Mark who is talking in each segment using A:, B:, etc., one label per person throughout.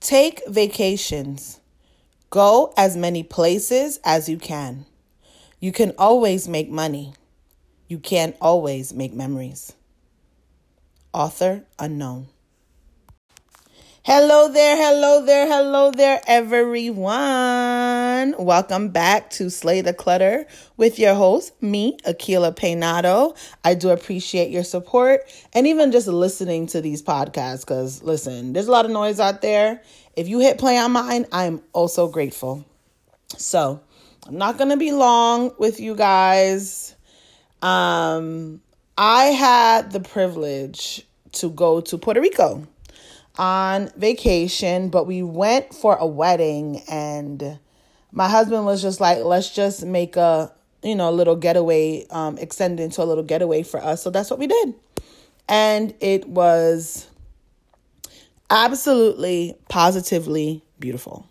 A: Take vacations. Go as many places as you can. You can always make money. You can't always make memories. Author unknown. Hello there, hello there, hello there, everyone. Welcome back to Slay the Clutter with your host, me, Akilah Peynado. I do appreciate your support and even just listening to these podcasts because, listen, there's a lot of noise out there. If you hit play on mine, I'm also grateful. So, I'm not going to be long with you guys. Um, I had the privilege to go to Puerto Rico on vacation, but we went for a wedding and my husband was just like, let's just make a, you know, a little getaway, um, extend into a little getaway for us. So that's what we did. And it was absolutely, positively beautiful.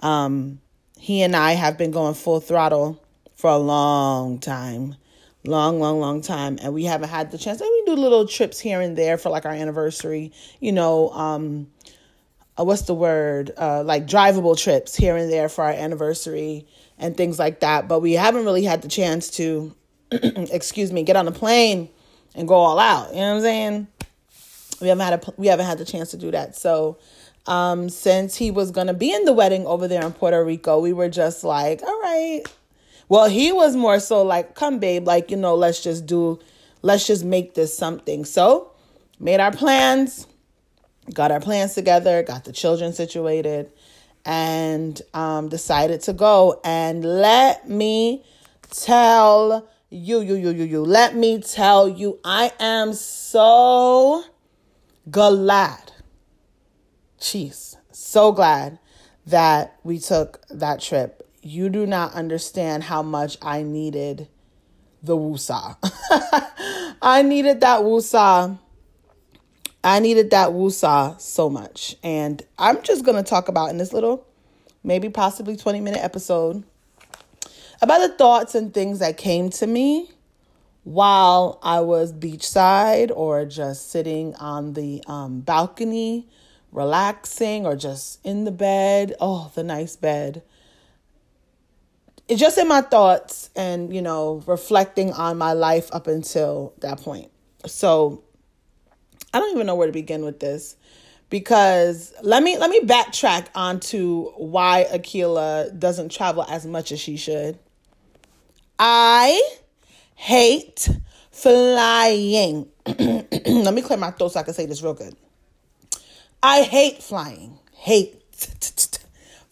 A: Um, he and I have been going full throttle for a long time long, long, long time, and we haven't had the chance. And we do little trips here and there for like our anniversary, you know. Um, uh, what's the word? Uh, like drivable trips here and there for our anniversary and things like that. But we haven't really had the chance to, excuse me, get on a plane and go all out. You know what I'm saying? We haven't had a we haven't had the chance to do that. So. Um, since he was gonna be in the wedding over there in Puerto Rico, we were just like, all right, well, he was more so like, come, babe, like, you know, let's just do, let's just make this something. So, made our plans, got our plans together, got the children situated, and um, decided to go. And let me tell you, you, you, you, you, let me tell you, I am so glad. Jeez, so glad that we took that trip you do not understand how much I needed the woosah. I needed that woosah. I needed that woosah so much. And I'm just going to talk about in this little, maybe possibly 20 minute episode about the thoughts and things that came to me while I was beachside or just sitting on the um, balcony, relaxing, or just in the bed. Oh, the nice bed it's just in my thoughts and you know reflecting on my life up until that point. So i don't even know where to begin with this because let me let me backtrack onto why akilah doesn't travel as much as she should. I hate flying. Let me clear my throat so i can say this real good. I hate flying. Hate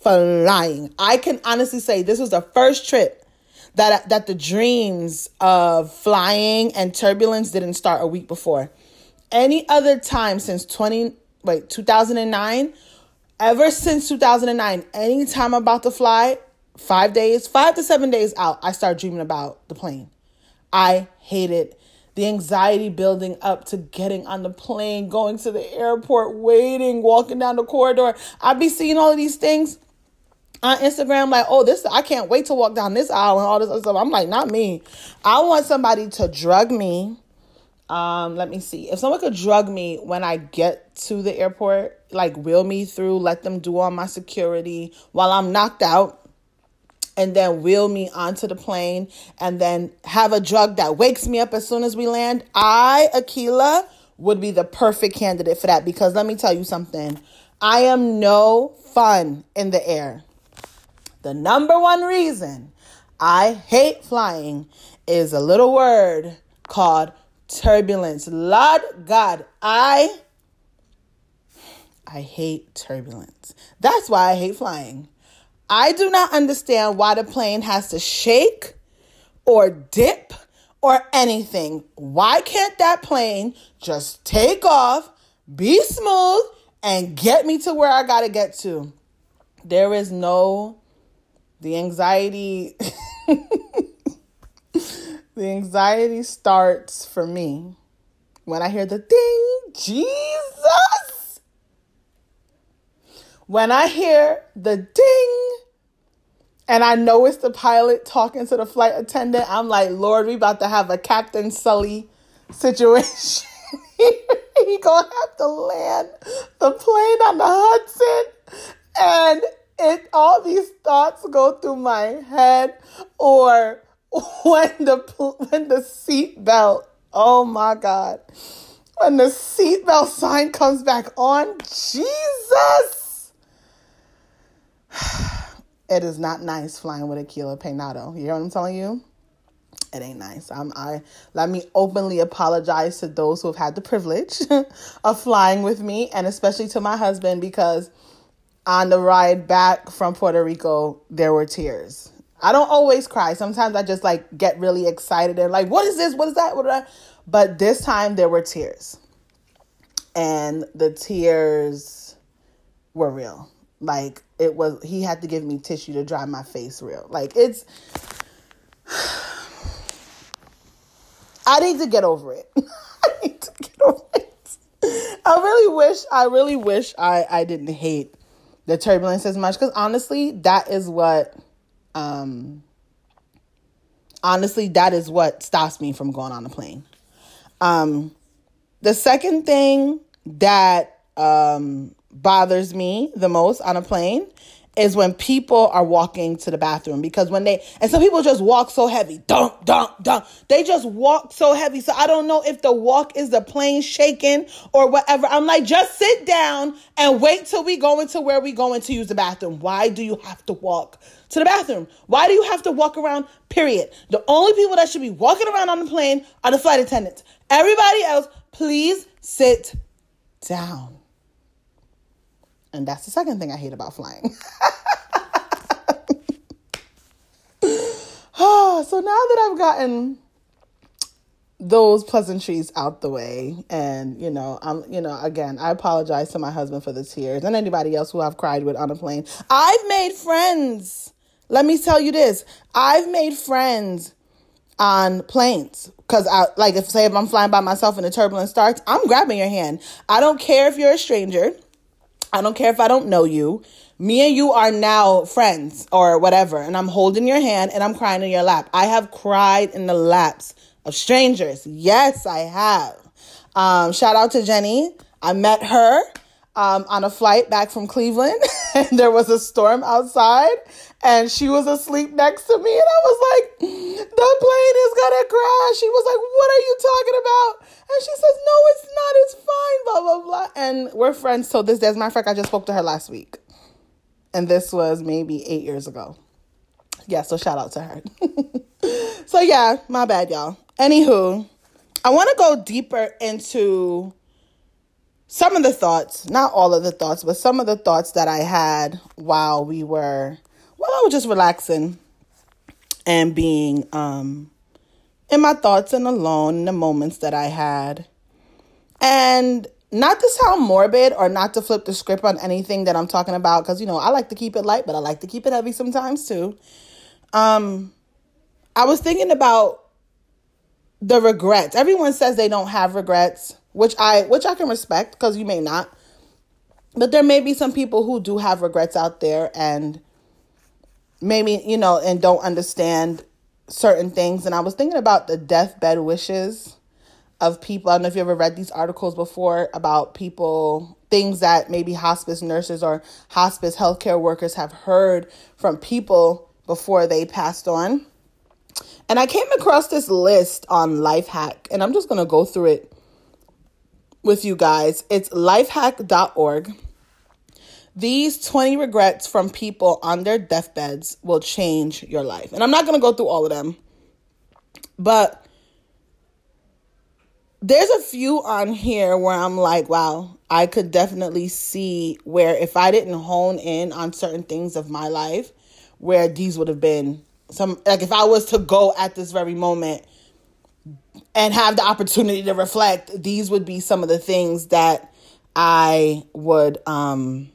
A: flying. I can honestly say this was the first trip that that the dreams of flying and turbulence didn't start a week before. Any other time since 20 wait, 2009, ever since 2009, anytime I'm about to fly, 5 days, 5 to 7 days out, I start dreaming about the plane. I hate it. The anxiety building up to getting on the plane, going to the airport, waiting, walking down the corridor. I'd be seeing all of these things on Instagram, like, oh, this, I can't wait to walk down this aisle and all this other stuff. I'm like, not me. I want somebody to drug me. Um, let me see. If someone could drug me when I get to the airport, like wheel me through, let them do all my security while I'm knocked out, and then wheel me onto the plane, and then have a drug that wakes me up as soon as we land, I, Akilah, would be the perfect candidate for that because let me tell you something. I am no fun in the air. The number one reason I hate flying is a little word called turbulence. Lord God, I I hate turbulence. That's why I hate flying. I do not understand why the plane has to shake or dip or anything. Why can't that plane just take off, be smooth, and get me to where I got to get to? There is no the anxiety the anxiety starts for me when I hear the ding, Jesus. When I hear the ding, and I know it's the pilot talking to the flight attendant, I'm like, Lord, we about to have a Captain Sully situation. he gonna have to land the plane on the Hudson, and it all these thoughts go through my head, or when the when the seatbelt. Oh my God, when the seatbelt sign comes back on, Jesus. It is not nice flying with Akilah Peynado. You hear what I'm telling you? It ain't nice. I'm, I let me openly apologize to those who have had the privilege of flying with me, and especially to my husband because on the ride back from Puerto Rico, there were tears. I don't always cry. Sometimes I just like get really excited and like, what is this? What is that? What is that? But this time there were tears. And the tears were real. Like it was he had to give me tissue to dry my face real. Like it's I need to get over it. I need to get over it. I really wish I really wish I I didn't hate the turbulence as much cuz honestly that is what um honestly that is what stops me from going on a plane. Um the second thing that um bothers me the most on a plane is when people are walking to the bathroom because when they and some people just walk so heavy dunk dunk dunk. They just walk so heavy. So i don't know if the walk is the plane shaking or whatever. I'm like just sit down and wait till we go into where we going to use the bathroom. Why do you have to walk to the bathroom? Why do you have to walk around period? The only people that should be walking around on the plane are the flight attendants. Everybody else please sit down and that's the second thing I hate about flying. Ah, so now that I've gotten those pleasantries out the way and you know i'm you know again i apologize to my husband for the tears and anybody else who i've cried with on a plane. I've made friends. Let me tell you this. I've made friends on planes. Because i like if say if i'm flying by myself and the turbulence starts i'm grabbing your hand. I don't care if you're a stranger I don't care if I don't know you. Me and you are now friends or whatever. And I'm holding your hand and I'm crying in your lap. I have cried in the laps of strangers. Yes, I have. Um, shout out to Jenny. I met her um, on a flight back from Cleveland, and there was a storm outside, and she was asleep next to me, and I was like, "The plane is gonna crash." She was like, "What are you talking about?" And she says, "No, it's not. It's fine." Blah blah blah. And we're friends till this day. As a matter of fact, I just spoke to her last week, and this was maybe eight years ago. Yeah, so shout out to her. so yeah, my bad, y'all. Anywho, I want to go deeper into some of the thoughts, not all of the thoughts, but some of the thoughts that I had while we were, I was just relaxing and being um, in my thoughts and alone in the moments that I had. And not to sound morbid or not to flip the script on anything that I'm talking about, because, you know, I like to keep it light, but I like to keep it heavy sometimes too. Um, I was thinking about the regrets. Everyone says they don't have regrets which I which I can respect because you may not. But there may be some people who do have regrets out there and maybe, you know, and don't understand certain things. And I was thinking about the deathbed wishes of people. I don't know if you ever read these articles before about people, things that maybe hospice nurses or hospice healthcare workers have heard from people before they passed on. And I came across this list on Lifehack, and I'm just going to go through it with you guys. It's lifehack.org. These 20 regrets from people on their deathbeds will change your life. And I'm not going to go through all of them, but there's a few on here where I'm like, wow, I could definitely see where if I didn't hone in on certain things of my life, where these would have been some, like if I was to go at this very moment and have the opportunity to reflect, these would be some of the things that I would um,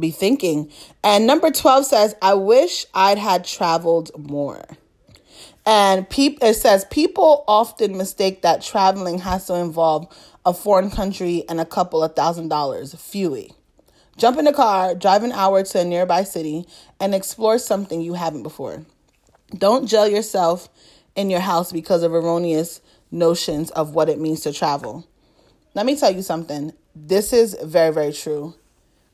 A: be thinking. And number 12 says, I wish I'd had traveled more. And it says, people often mistake that traveling has to involve a foreign country and a couple of thousand dollars. Fewy. Jump in a car, drive an hour to a nearby city, and explore something you haven't before. Don't jail yourself in your house because of erroneous notions of what it means to travel. let me tell you something. This is very, very true.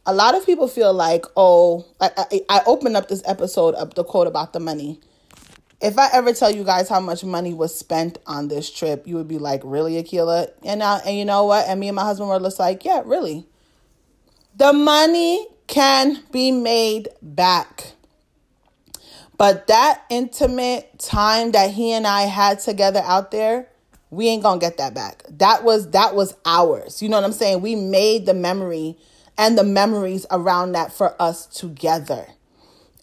A: A lot of people feel like, oh, I, I, I opened up this episode up the quote about the money. If I ever tell you guys how much money was spent on this trip, you would be like, really, Akilah? And now, and you know what? And me and my husband were just like, yeah, really. The money can be made back. But that intimate time that he and I had together out there, we ain't gonna get that back. That was that was ours. You know what I'm saying? We made the memory and the memories around that for us together.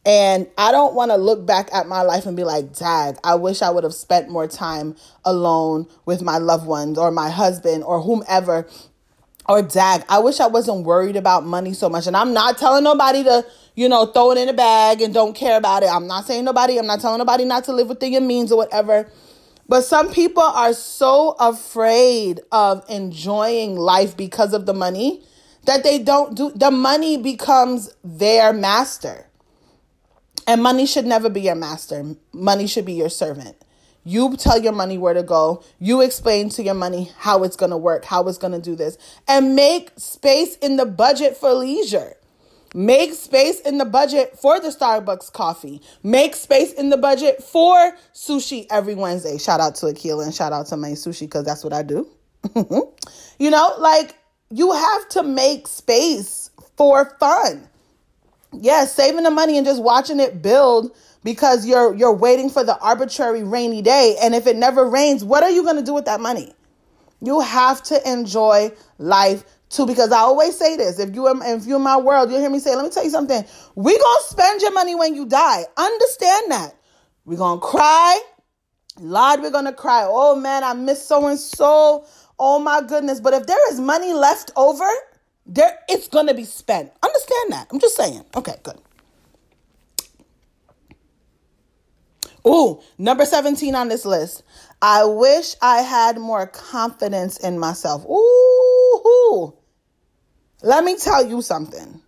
A: And I don't want to look back at my life and be like, Dad, I wish I would have spent more time alone with my loved ones or my husband or whomever. Or, Dad, I wish I wasn't worried about money so much. And I'm not telling nobody to, you know, throw it in a bag and don't care about it. I'm not saying nobody, I'm not telling nobody not to live within your means or whatever. But some people are so afraid of enjoying life because of the money that they don't do, the money becomes their master. And money should never be your master. Money should be your servant. You tell your money where to go. You explain to your money how it's going to work, how it's going to do this, and make space in the budget for leisure. Make space in the budget for the Starbucks coffee. Make space in the budget for sushi every Wednesday. Shout out to Akilah and shout out to my sushi because that's what I do. you know, like you have to make space for fun yeah, saving the money and just watching it build because you're you're waiting for the arbitrary rainy day and if it never rains, what are you going to do with that money? You have to enjoy life too because I always say this, if you if you're in my world, you'll hear me say, let me tell you something. We going to spend your money when you die. Understand that. We're going to cry. Lord, we're going to cry. Oh man, I miss so and so. Oh my goodness. But if there is money left over, there, it's going to be spent. Understand that. I'm just saying. Okay, good. Ooh, number 17 on this list. I wish I had more confidence in myself. Ooh. Let me tell you something.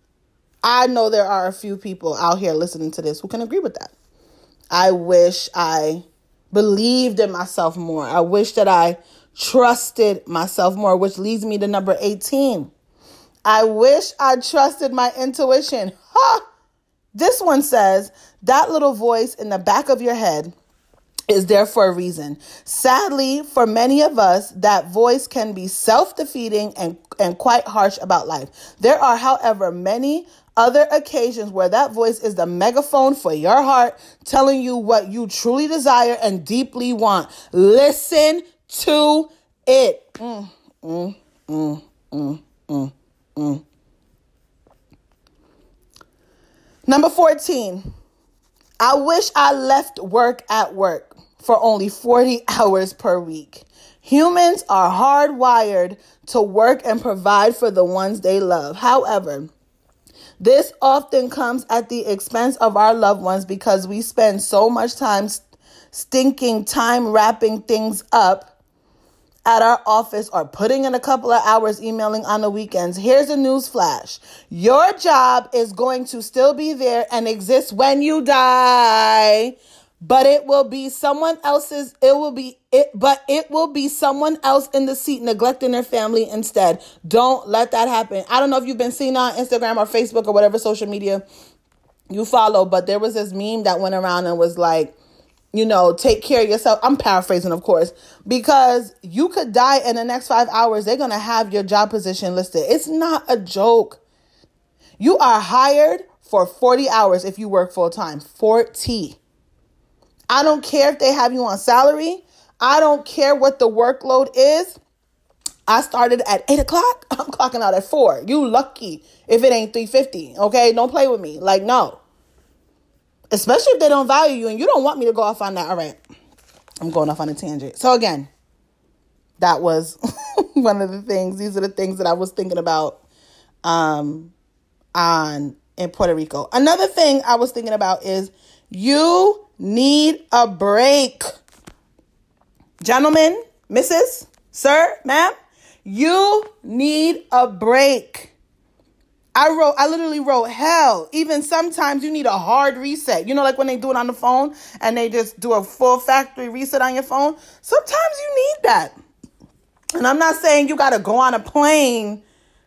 A: I know there are a few people out here listening to this who can agree with that. I wish I believed in myself more. I wish that I trusted myself more, which leads me to number 18. I wish I trusted my intuition. This one says that little voice in the back of your head is there for a reason. Sadly, for many of us, that voice can be self defeating and, and quite harsh about life. There are, however, many other occasions where that voice is the megaphone for your heart, telling you what you truly desire and deeply want. Listen to it. Mm, mm, mm. Number 14. I wish I left work at work for only 40 hours per week. Humans are hardwired to work and provide for the ones they love. However, this often comes at the expense of our loved ones because we spend so much time stinking time wrapping things up at our office or putting in a couple of hours emailing on the weekends, here's a news flash. Your job is going to still be there and exist when you die, but it will be someone else's, it will be it, but it will be someone else in the seat neglecting their family instead. Don't let that happen. I don't know if you've been seeing on Instagram or Facebook or whatever social media you follow, but there was this meme that went around and was like, you know, take care of yourself. I'm paraphrasing, of course, because you could die in the next five hours. They're going to have your job position listed. It's not a joke. You are hired for 40 hours if you work full time. 40. I don't care if they have you on salary. I don't care what the workload is. I started at eight o'clock. I'm clocking out at four. You lucky if it ain't 350. Okay. Don't play with me. Like, no especially if they don't value you and you don't want me to go off on that. All right, I'm going off on a tangent. So, again, that was one of the things. These are the things that I was thinking about um, on in Puerto Rico. Another thing I was thinking about is you need a break. Gentlemen, Mrs., Sir, ma'am, you need a break. I wrote, I literally wrote hell. Even sometimes you need a hard reset. You know, like when they do it on the phone and they just do a full factory reset on your phone. Sometimes you need that. And I'm not saying you got to go on a plane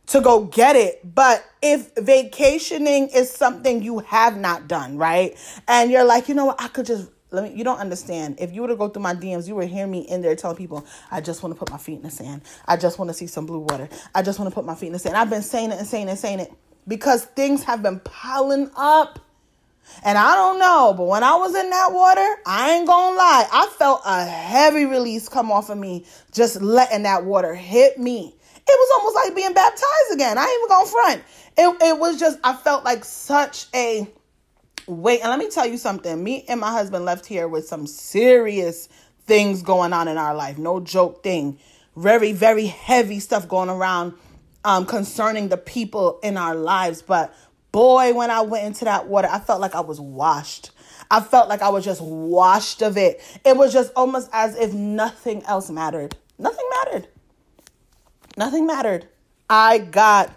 A: to go get it, but if vacationing is something you have not done, right? And you're like, you know what, I could just let me you don't understand. If you were to go through my dms you would hear me in there telling people i just want to put my feet in the sand. I just want to see some blue water. I just want to put my feet in the sand. I've been saying it and saying it and saying it because things have been piling up. And i don't know but when i was in that water i ain't gonna lie i felt a heavy release come off of me just letting that water hit me. It was almost like being baptized again. I ain't even gonna front. It, it was just i felt like such a wait, and let me tell you something. Me and my husband left here with some serious things going on in our life. No joke thing. Very, very heavy stuff going around um, concerning the people in our lives. But boy, when I went into that water, I felt like I was washed. I felt like I was just washed of it. It was just almost as if nothing else mattered. Nothing mattered. Nothing mattered. I got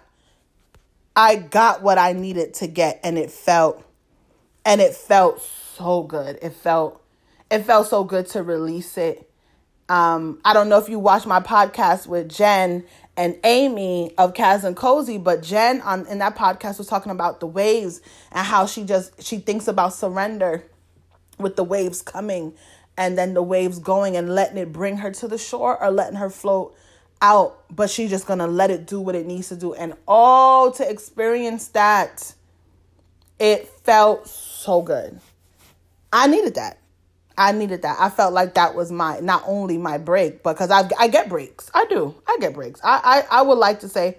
A: I got what I needed to get and it felt and it felt so good. It felt it felt so good to release it. Um, I don't know if you watched my podcast with Jen and Amy of Kaz and Cozy, but Jen on in that podcast was talking about the waves and how she just she thinks about surrender with the waves coming and then the waves going and letting it bring her to the shore or letting her float out, but she's just gonna let it do what it needs to do. And all to experience that, it felt so good. I needed that. I needed that. I felt like that was my not only my break, because I I get breaks. I do. I get breaks. I, I I would like to say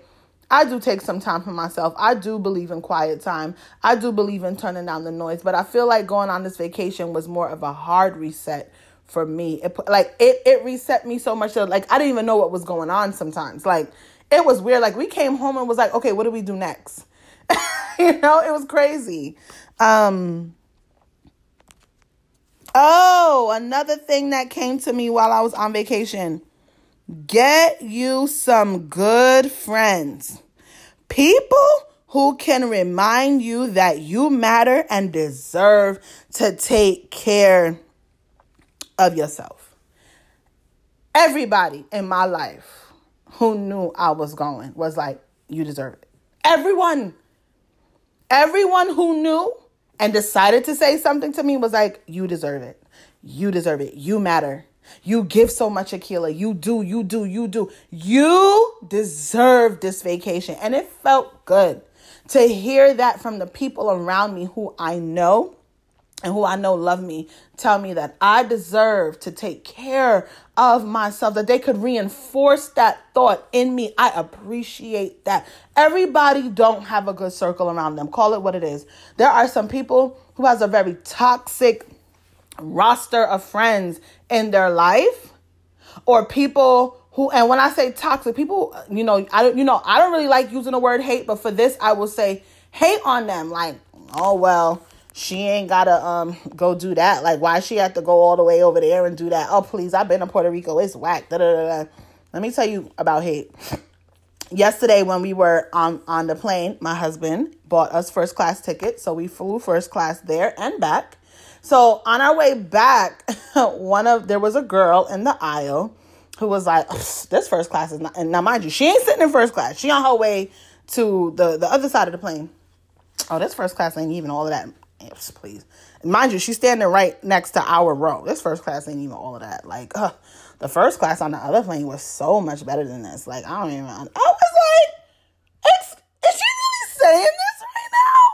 A: I do take some time for myself. I do believe in quiet time. I do believe in turning down the noise. But I feel like going on this vacation was more of a hard reset for me. It like it it reset me so much that like I didn't even know what was going on sometimes. Like it was weird. Like we came home and was like, okay, what do we do next? you know, it was crazy. Um, oh, another thing that came to me while I was on vacation get you some good friends. People who can remind you that you matter and deserve to take care of yourself. Everybody in my life who knew I was going was like, you deserve it. Everyone. Everyone who knew and decided to say something to me was like, You deserve it. You deserve it. You matter. You give so much, Akilah. You do, you do, you do. You deserve this vacation. And it felt good to hear that from the people around me who I know and who I know love me tell me that I deserve to take care of myself, that they could reinforce that thought in me. I appreciate that. Everybody don't have a good circle around them. Call it what it is. There are some people who has a very toxic roster of friends in their life or people who and when I say toxic, people, you know, I don't you know, I don't really like using the word hate, but for this I will say hate on them like, oh well, she ain't gotta um go do that. Like, why she have to go all the way over there and do that? Oh, please, I've been to Puerto Rico. It's whack. Da, da, da, Let me tell you about hate. Yesterday, when we were on on the plane, my husband bought us first class tickets, so we flew first class there and back. So on our way back, one of there was a girl in the aisle who was like, "This first class is not." And now, mind you, she ain't sitting in first class. She on her way to the the other side of the plane. Oh, this first class ain't even all of that Yes, please. mind you, she's standing right next to our row. This first class ain't even all of that. Like, uh, the first class on the other plane was so much better than this. Like, I don't even. I was like, it's, is she really saying this right now?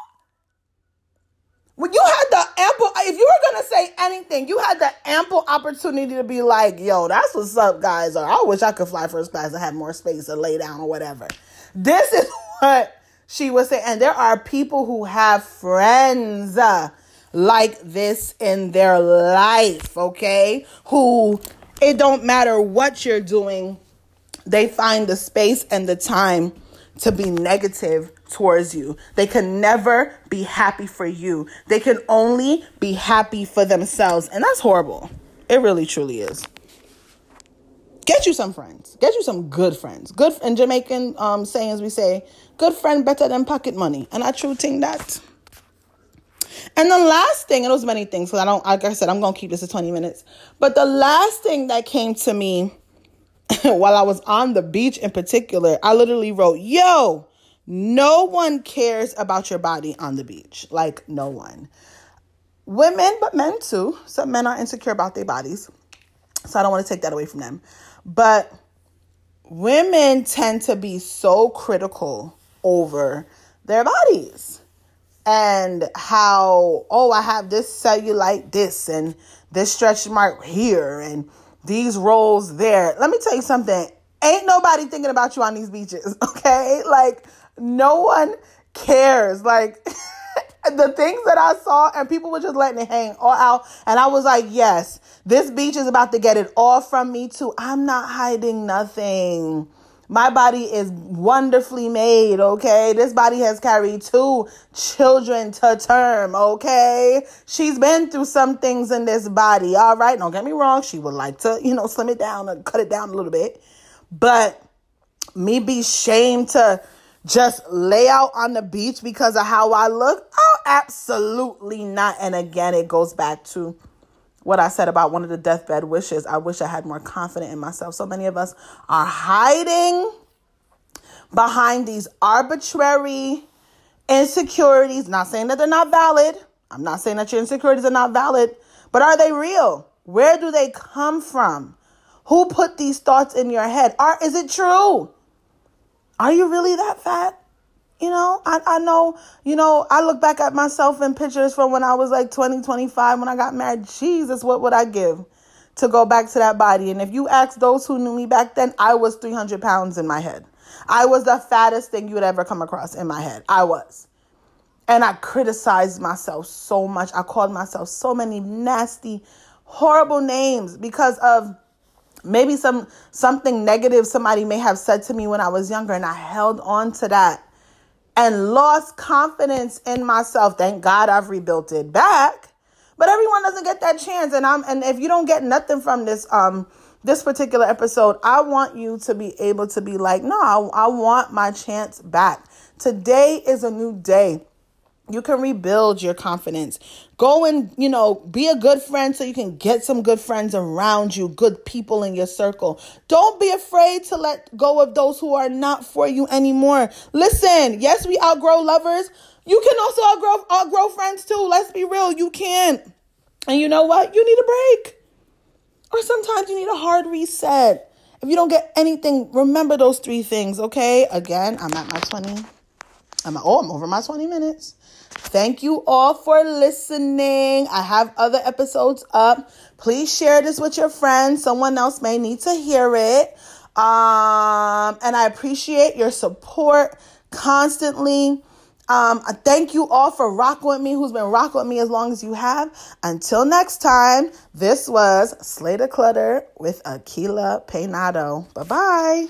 A: When you had the ample, if you were gonna say anything, you had the ample opportunity to be like, "Yo, that's what's up, guys," or "I wish I could fly first class and have more space to lay down or whatever." This is what she was saying, and there are people who have friends uh, like this in their life, okay? Who it don't matter what you're doing, they find the space and the time to be negative towards you. They can never be happy for you. They can only be happy for themselves. And that's horrible. It really truly is. Get you some friends. Get you some good friends. Good in Jamaican um, sayings we say, good friend better than pocket money. And I truly think that. And the last thing, and those many things, because I don't, like I said, I'm to keep this to 20 minutes. But the last thing that came to me while I was on the beach in particular, I literally wrote, Yo, no one cares about your body on the beach. Like, no one. Women, but men too. Some men are insecure about their bodies. So I don't want to take that away from them. But women tend to be so critical over their bodies and how, oh, I have this cellulite, this, and this stretch mark here, and these rolls there. Let me tell you something. Ain't nobody thinking about you on these beaches, okay? Like, no one cares. Like, the things that I saw, and people were just letting it hang all out. And I was like, yes, this beach is about to get it all from me, too. I'm not hiding nothing. My body is wonderfully made, okay? This body has carried two children to term, okay? She's been through some things in this body, all right? Don't get me wrong. She would like to, you know, slim it down and cut it down a little bit. But me be shamed to just lay out on the beach because of how I look? Oh, absolutely not. And again, it goes back to what I said about one of the deathbed wishes. I wish I had more confidence in myself. So many of us are hiding behind these arbitrary insecurities. Not saying that they're not valid. I'm not saying that your insecurities are not valid, but are they real? Where do they come from? Who put these thoughts in your head? Are is it true? Are you really that fat? You know, I, I know, you know, I look back at myself in pictures from when I was like 20, 25, when I got married. Jesus, what would I give to go back to that body? And if you ask those who knew me back then, I was 300 pounds in my head. I was the fattest thing you would ever come across in my head. I was. And I criticized myself so much. I called myself so many nasty, horrible names because of maybe some something negative somebody may have said to me when I was younger and I held on to that and lost confidence in myself. Thank God I've rebuilt it back. But everyone doesn't get that chance. And I'm and if you don't get nothing from this um this particular episode, I want you to be able to be like, no, I, I want my chance back. Today is a new day. You can rebuild your confidence. Go and, you know, be a good friend so you can get some good friends around you, good people in your circle. Don't be afraid to let go of those who are not for you anymore. Listen, yes, we outgrow lovers. You can also outgrow outgrow friends too. Let's be real, you can. And you know what? You need a break. Or sometimes you need a hard reset. If you don't get anything, remember those three things, okay? Again, I'm at my 20. I'm oh, I'm over my 20 minutes. Thank you all for listening. I have other episodes up. Please share this with your friends. Someone else may need to hear it. Um, and I appreciate your support constantly. Um, thank you all for rocking with me, who's been rocking with me as long as you have. Until next time, this was Slay the Clutter with Akilah Peynado. Bye bye.